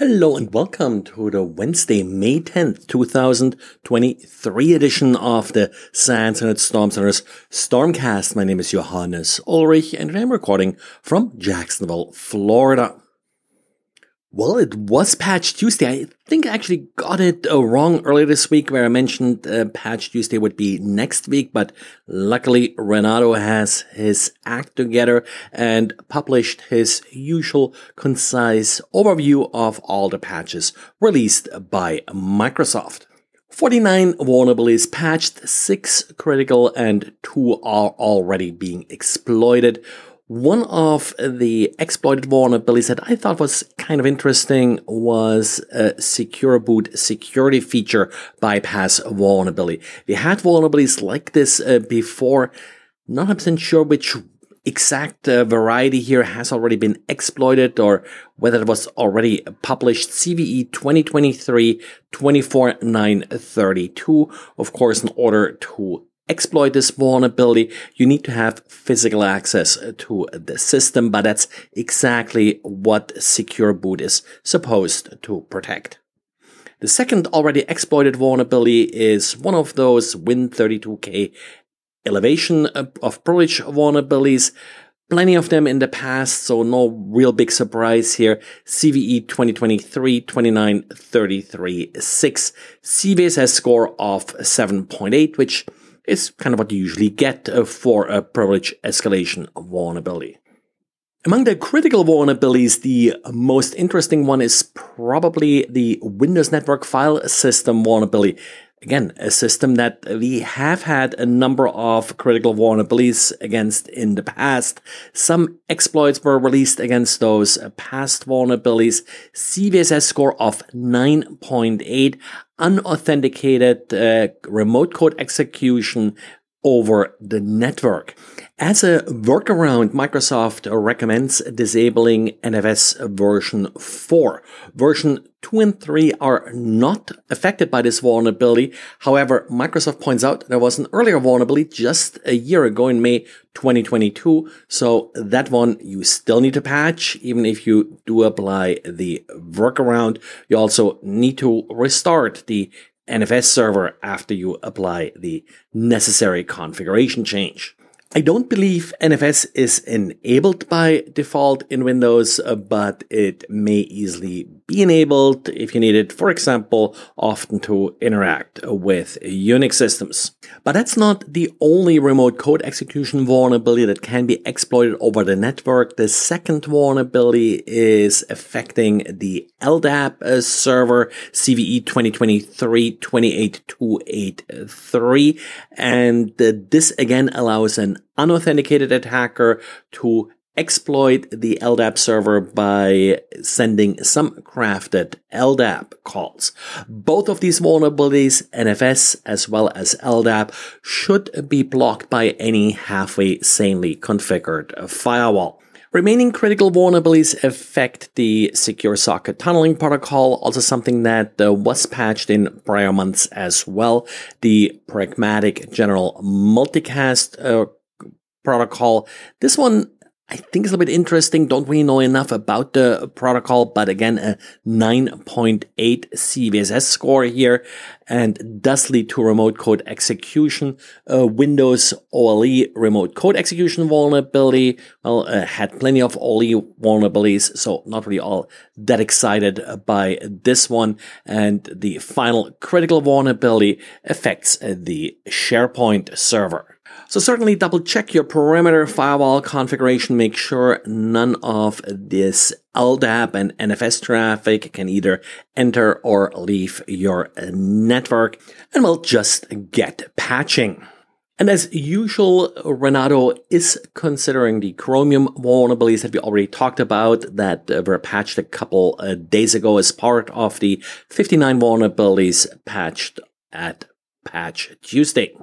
Hello and welcome to the Wednesday, May 10th, 2023 edition of the SANS and Storm Center's Stormcast. My name is Johannes Ulrich and I'm recording from Jacksonville, Florida. Well, it was Patch Tuesday. I think I actually got it uh, wrong earlier this week where I mentioned uh, Patch Tuesday would be next week, but luckily Renato has his act together and published his usual concise overview of all the patches released by Microsoft. 49 vulnerabilities patched, 6 critical, and 2 are already being exploited. One of the exploited vulnerabilities that I thought was kind of interesting was a secure boot security feature bypass vulnerability. We had vulnerabilities like this uh, before. Not 100% sure which exact uh, variety here has already been exploited or whether it was already published. CVE 2023 24932. Of course, in order to exploit this vulnerability, you need to have physical access uh, to the system, but that's exactly what Secure Boot is supposed to protect. The second already exploited vulnerability is one of those Win32k elevation uh, of privilege vulnerabilities. Plenty of them in the past, so no real big surprise here. CVE 2023 2933 6, CVSS score of 7.8, which is kind of what you usually get uh, for a privilege escalation vulnerability. Among the critical vulnerabilities, the most interesting one is probably the Windows Network File System vulnerability. Again, a system that we have had a number of critical vulnerabilities against in the past. Some exploits were released against those past vulnerabilities. CVSS score of 9.8, unauthenticated uh, remote code execution over the network. As a workaround, Microsoft recommends disabling NFS version 4. Version 2 and 3 are not affected by this vulnerability. However, Microsoft points out there was an earlier vulnerability just a year ago in May 2022. So that one you still need to patch, even if you do apply the workaround. You also need to restart the NFS server after you apply the necessary configuration change. I don't believe NFS is enabled by default in Windows, uh, but it may easily be enabled if you need it, for example, often to interact with Unix systems. But that's not the only remote code execution vulnerability that can be exploited over the network. The second vulnerability is affecting the LDAP uh, server CVE 2023 28283. And uh, this again allows an unauthenticated attacker to exploit the LDAP server by sending some crafted LDAP calls. Both of these vulnerabilities, NFS as well as LDAP, should be blocked by any halfway sanely configured firewall. Remaining critical vulnerabilities affect the secure socket tunneling protocol, also something that uh, was patched in prior months as well. The pragmatic general multicast uh, protocol. This one I think it's a bit interesting. Don't really know enough about the protocol, but again, a 9.8 CVSS score here and does lead to remote code execution. Uh, Windows OLE remote code execution vulnerability. Well, uh, had plenty of OLE vulnerabilities, so not really all that excited by this one. And the final critical vulnerability affects the SharePoint server. So certainly double check your perimeter firewall configuration. Make sure none of this LDAP and NFS traffic can either enter or leave your network. And we'll just get patching. And as usual, Renato is considering the Chromium vulnerabilities that we already talked about that were patched a couple uh, days ago as part of the 59 vulnerabilities patched at Patch Tuesday.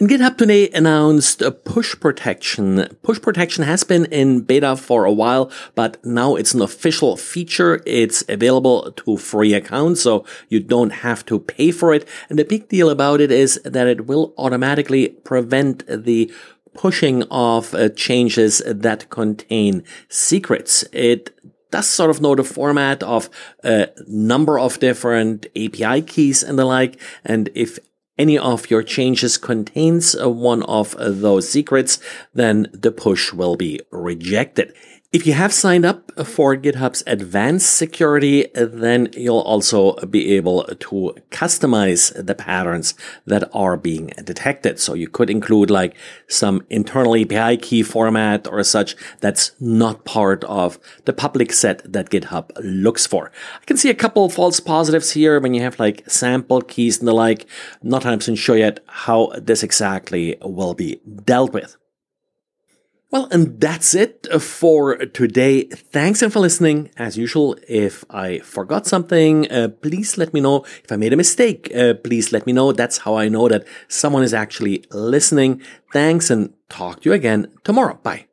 GitHub today announced a push protection. Push protection has been in beta for a while, but now it's an official feature. It's available to free accounts, so you don't have to pay for it. And the big deal about it is that it will automatically prevent the pushing of uh, changes that contain secrets. It does sort of know the format of a number of different API keys and the like. And if any of your changes contains one of those secrets, then the push will be rejected. If you have signed up for GitHub's advanced security, then you'll also be able to customize the patterns that are being detected. So you could include like some internal API key format or such that's not part of the public set that GitHub looks for. I can see a couple false positives here when you have like sample keys and the like. not 100% sure yet how this exactly will be dealt with. Well, and that's it for today. Thanks for listening. As usual, if I forgot something, uh, please let me know. If I made a mistake, uh, please let me know. That's how I know that someone is actually listening. Thanks and talk to you again tomorrow. Bye.